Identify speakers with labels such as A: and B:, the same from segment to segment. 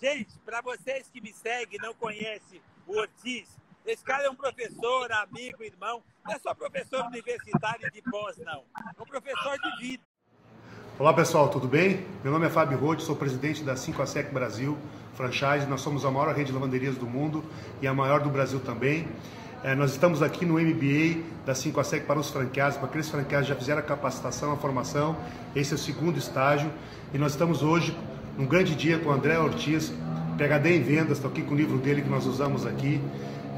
A: Gente, para vocês que me seguem não conhecem o Ortiz, esse cara é um professor, amigo, irmão. Não é só professor universitário de pós, não. É um professor de vida.
B: Olá pessoal, tudo bem? Meu nome é Fábio Roth, sou presidente da 5 Sec Brasil Franchise. Nós somos a maior rede de lavanderias do mundo e a maior do Brasil também. É, nós estamos aqui no MBA da 5 Sec para os franqueados, para aqueles franqueados que já fizeram a capacitação, a formação. Esse é o segundo estágio e nós estamos hoje num grande dia com o André Ortiz, PHD em vendas, estou aqui com o livro dele que nós usamos aqui.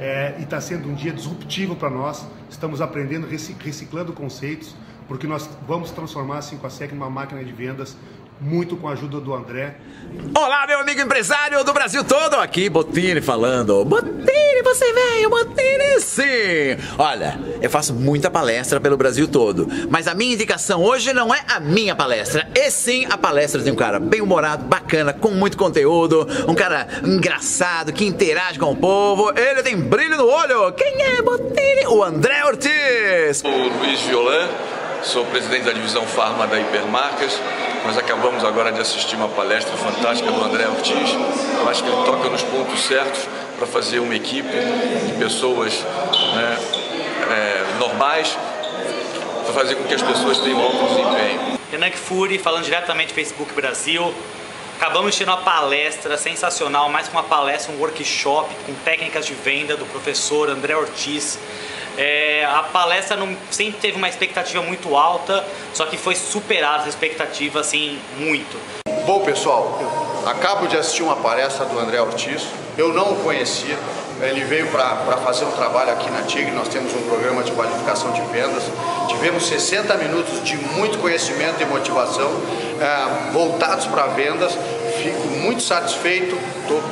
B: É, e está sendo um dia disruptivo para nós. Estamos aprendendo, reciclando conceitos, porque nós vamos transformar a 5 Sec numa máquina de vendas muito com a ajuda do André.
C: Olá, meu amigo empresário do Brasil todo, aqui Botini falando. Botini, você veio, Botini, sim. Olha, eu faço muita palestra pelo Brasil todo, mas a minha indicação hoje não é a minha palestra, e sim a palestra de um cara bem-humorado, bacana, com muito conteúdo, um cara engraçado, que interage com o povo, ele tem brilho no olho. Quem é Botini? O André Ortiz.
D: O Luiz Violan, sou presidente da divisão Farma da Hipermarcas. Nós acabamos agora de assistir uma palestra fantástica do André Ortiz. Eu acho que ele toca nos pontos certos para fazer uma equipe de pessoas né, é, normais, para fazer com que as pessoas tenham alto desempenho.
E: Renan Fury, falando diretamente do Facebook Brasil. Acabamos de ter uma palestra sensacional, mais que uma palestra, um workshop com técnicas de venda do professor André Ortiz. É, a palestra não, sempre teve uma expectativa muito alta, só que foi superada essa expectativa assim muito.
F: Bom pessoal, acabo de assistir uma palestra do André Ortiz, eu não o conhecia, ele veio para fazer um trabalho aqui na TIG, nós temos um programa de qualificação de vendas, tivemos 60 minutos de muito conhecimento e motivação é, voltados para vendas, muito satisfeito,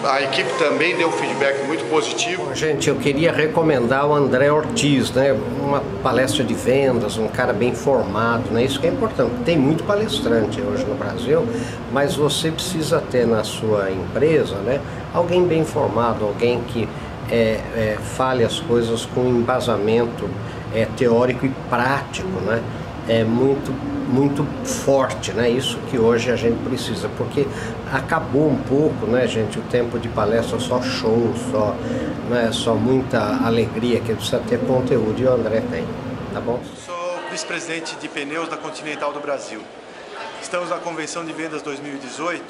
F: a equipe também deu um feedback muito positivo.
G: Gente, eu queria recomendar o André Ortiz, né? uma palestra de vendas, um cara bem formado, né? isso que é importante. Tem muito palestrante hoje no Brasil, mas você precisa ter na sua empresa né? alguém bem formado, alguém que é, é, fale as coisas com embasamento é, teórico e prático, né? É muito, muito forte, né? Isso que hoje a gente precisa, porque acabou um pouco, né, gente, o tempo de palestra só show, só, né, só muita alegria, que precisa ter conteúdo e o André tem, tá bom?
H: Sou vice-presidente de pneus da Continental do Brasil. Estamos na Convenção de Vendas 2018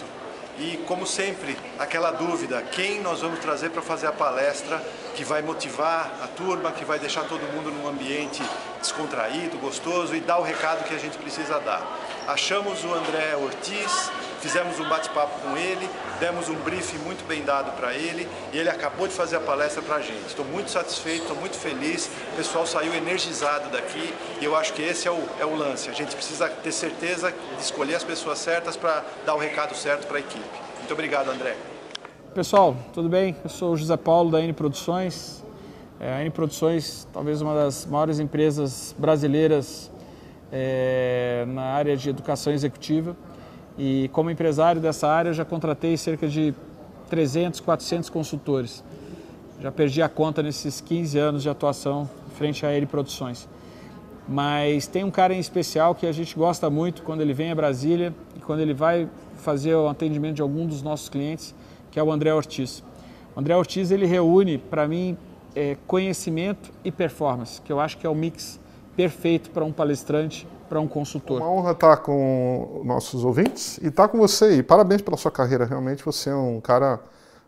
H: e, como sempre, aquela dúvida, quem nós vamos trazer para fazer a palestra que vai motivar a turma, que vai deixar todo mundo num ambiente descontraído, gostoso e dar o recado que a gente precisa dar. Achamos o André Ortiz, fizemos um bate-papo com ele, demos um briefing muito bem dado para ele e ele acabou de fazer a palestra para a gente. Estou muito satisfeito, estou muito feliz, o pessoal saiu energizado daqui e eu acho que esse é o, é o lance. A gente precisa ter certeza de escolher as pessoas certas para dar o recado certo para a equipe. Muito obrigado, André.
I: Pessoal, tudo bem? Eu sou o José Paulo da N Produções. É, a N Produções, talvez uma das maiores empresas brasileiras é, na área de educação executiva. E como empresário dessa área, já contratei cerca de 300, 400 consultores. Já perdi a conta nesses 15 anos de atuação frente a ele Produções. Mas tem um cara em especial que a gente gosta muito quando ele vem a Brasília e quando ele vai fazer o atendimento de algum dos nossos clientes, que é o André Ortiz. O André Ortiz ele reúne, para mim, é, conhecimento e performance, que eu acho que é o mix perfeito para um palestrante para um consultor.
J: Uma honra estar com nossos ouvintes e estar com você. E parabéns pela sua carreira. Realmente você é um cara,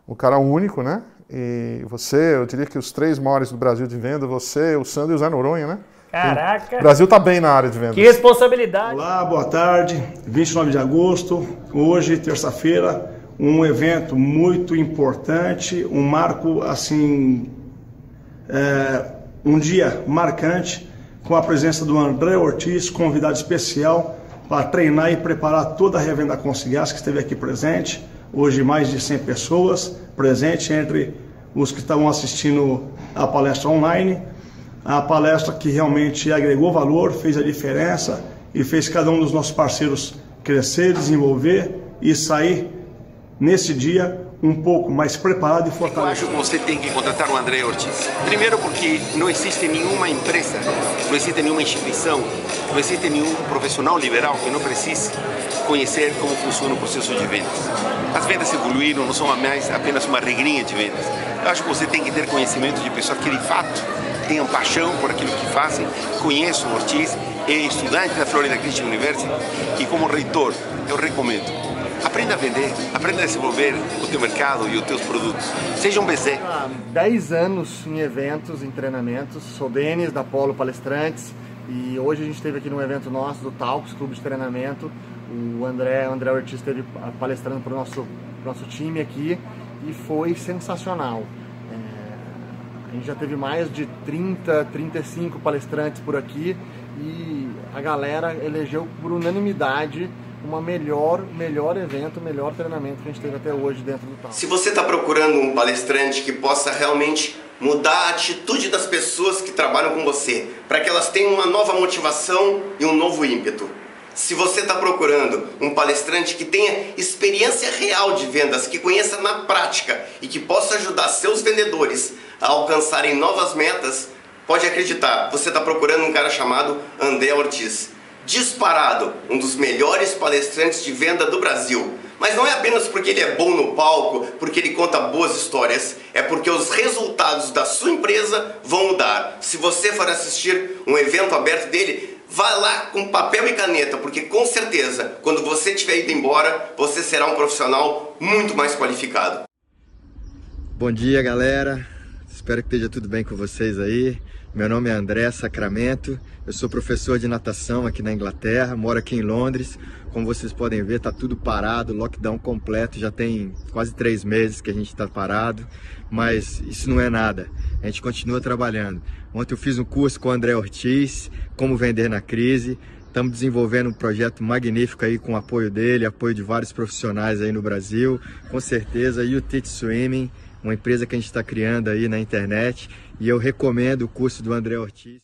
J: um cara único, né? E você, eu diria que os três maiores do Brasil de venda, você, o Sandro e o Zé Noronha, né?
K: Caraca!
J: O Brasil está bem na área de vendas.
K: Que responsabilidade!
L: Olá, boa tarde. 29 de agosto, hoje, terça-feira, um evento muito importante, um marco, assim, é, um dia marcante com a presença do André Ortiz, convidado especial para treinar e preparar toda a revenda Concilias que esteve aqui presente. Hoje mais de 100 pessoas presentes entre os que estavam assistindo a palestra online. A palestra que realmente agregou valor, fez a diferença e fez cada um dos nossos parceiros crescer, desenvolver e sair nesse dia um pouco mais preparado e fortalecido.
K: Eu acho que você tem que contratar o André Ortiz. Primeiro porque não existe nenhuma empresa, não existe nenhuma instituição, não existe nenhum profissional liberal que não precise conhecer como funciona o processo de vendas. As vendas evoluíram, não são mais apenas uma regrinha de vendas. Eu acho que você tem que ter conhecimento de pessoas que de fato tenham paixão por aquilo que fazem, conheçam o Ortiz, é estudante da Florida Christian University e como reitor eu recomendo Aprenda a vender, aprenda a desenvolver o teu mercado e os teus produtos. Seja um BZ.
B: Há 10 anos em eventos, em treinamentos. Sou Denis, da Polo Palestrantes. E hoje a gente esteve aqui num evento nosso do Talks, Clube de Treinamento. O André, o André Ortiz esteve palestrando para o nosso, nosso time aqui e foi sensacional. É, a gente já teve mais de 30, 35 palestrantes por aqui e a galera elegeu por unanimidade uma melhor, melhor evento, melhor treinamento que a gente teve até hoje dentro do TAL.
K: Se você está procurando um palestrante que possa realmente mudar a atitude das pessoas que trabalham com você, para que elas tenham uma nova motivação e um novo ímpeto. Se você está procurando um palestrante que tenha experiência real de vendas, que conheça na prática e que possa ajudar seus vendedores a alcançarem novas metas, pode acreditar, você está procurando um cara chamado André Ortiz disparado, um dos melhores palestrantes de venda do Brasil. Mas não é apenas porque ele é bom no palco, porque ele conta boas histórias, é porque os resultados da sua empresa vão mudar. Se você for assistir um evento aberto dele, vá lá com papel e caneta, porque com certeza, quando você tiver ido embora, você será um profissional muito mais qualificado.
M: Bom dia, galera. Espero que esteja tudo bem com vocês aí. Meu nome é André Sacramento, eu sou professor de natação aqui na Inglaterra, moro aqui em Londres. Como vocês podem ver, está tudo parado, lockdown completo, já tem quase três meses que a gente está parado, mas isso não é nada, a gente continua trabalhando. Ontem eu fiz um curso com o André Ortiz, como vender na crise, Estamos desenvolvendo um projeto magnífico aí com o apoio dele, apoio de vários profissionais aí no Brasil. Com certeza, e o Teach Swimming uma empresa que a gente está criando aí na internet e eu recomendo o curso do André Ortiz.